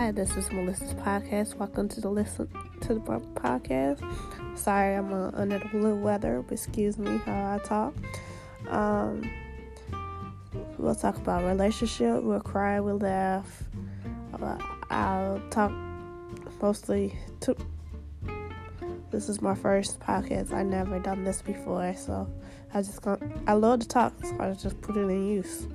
Hi, this is Melissa's podcast. Welcome to the listen to the podcast. Sorry, I'm uh, under the blue weather, but excuse me how I talk. Um, we'll talk about relationship. We'll cry. We'll laugh. Uh, I'll talk mostly to. This is my first podcast. I never done this before, so I just gonna, I love to talk, so I just put it in use.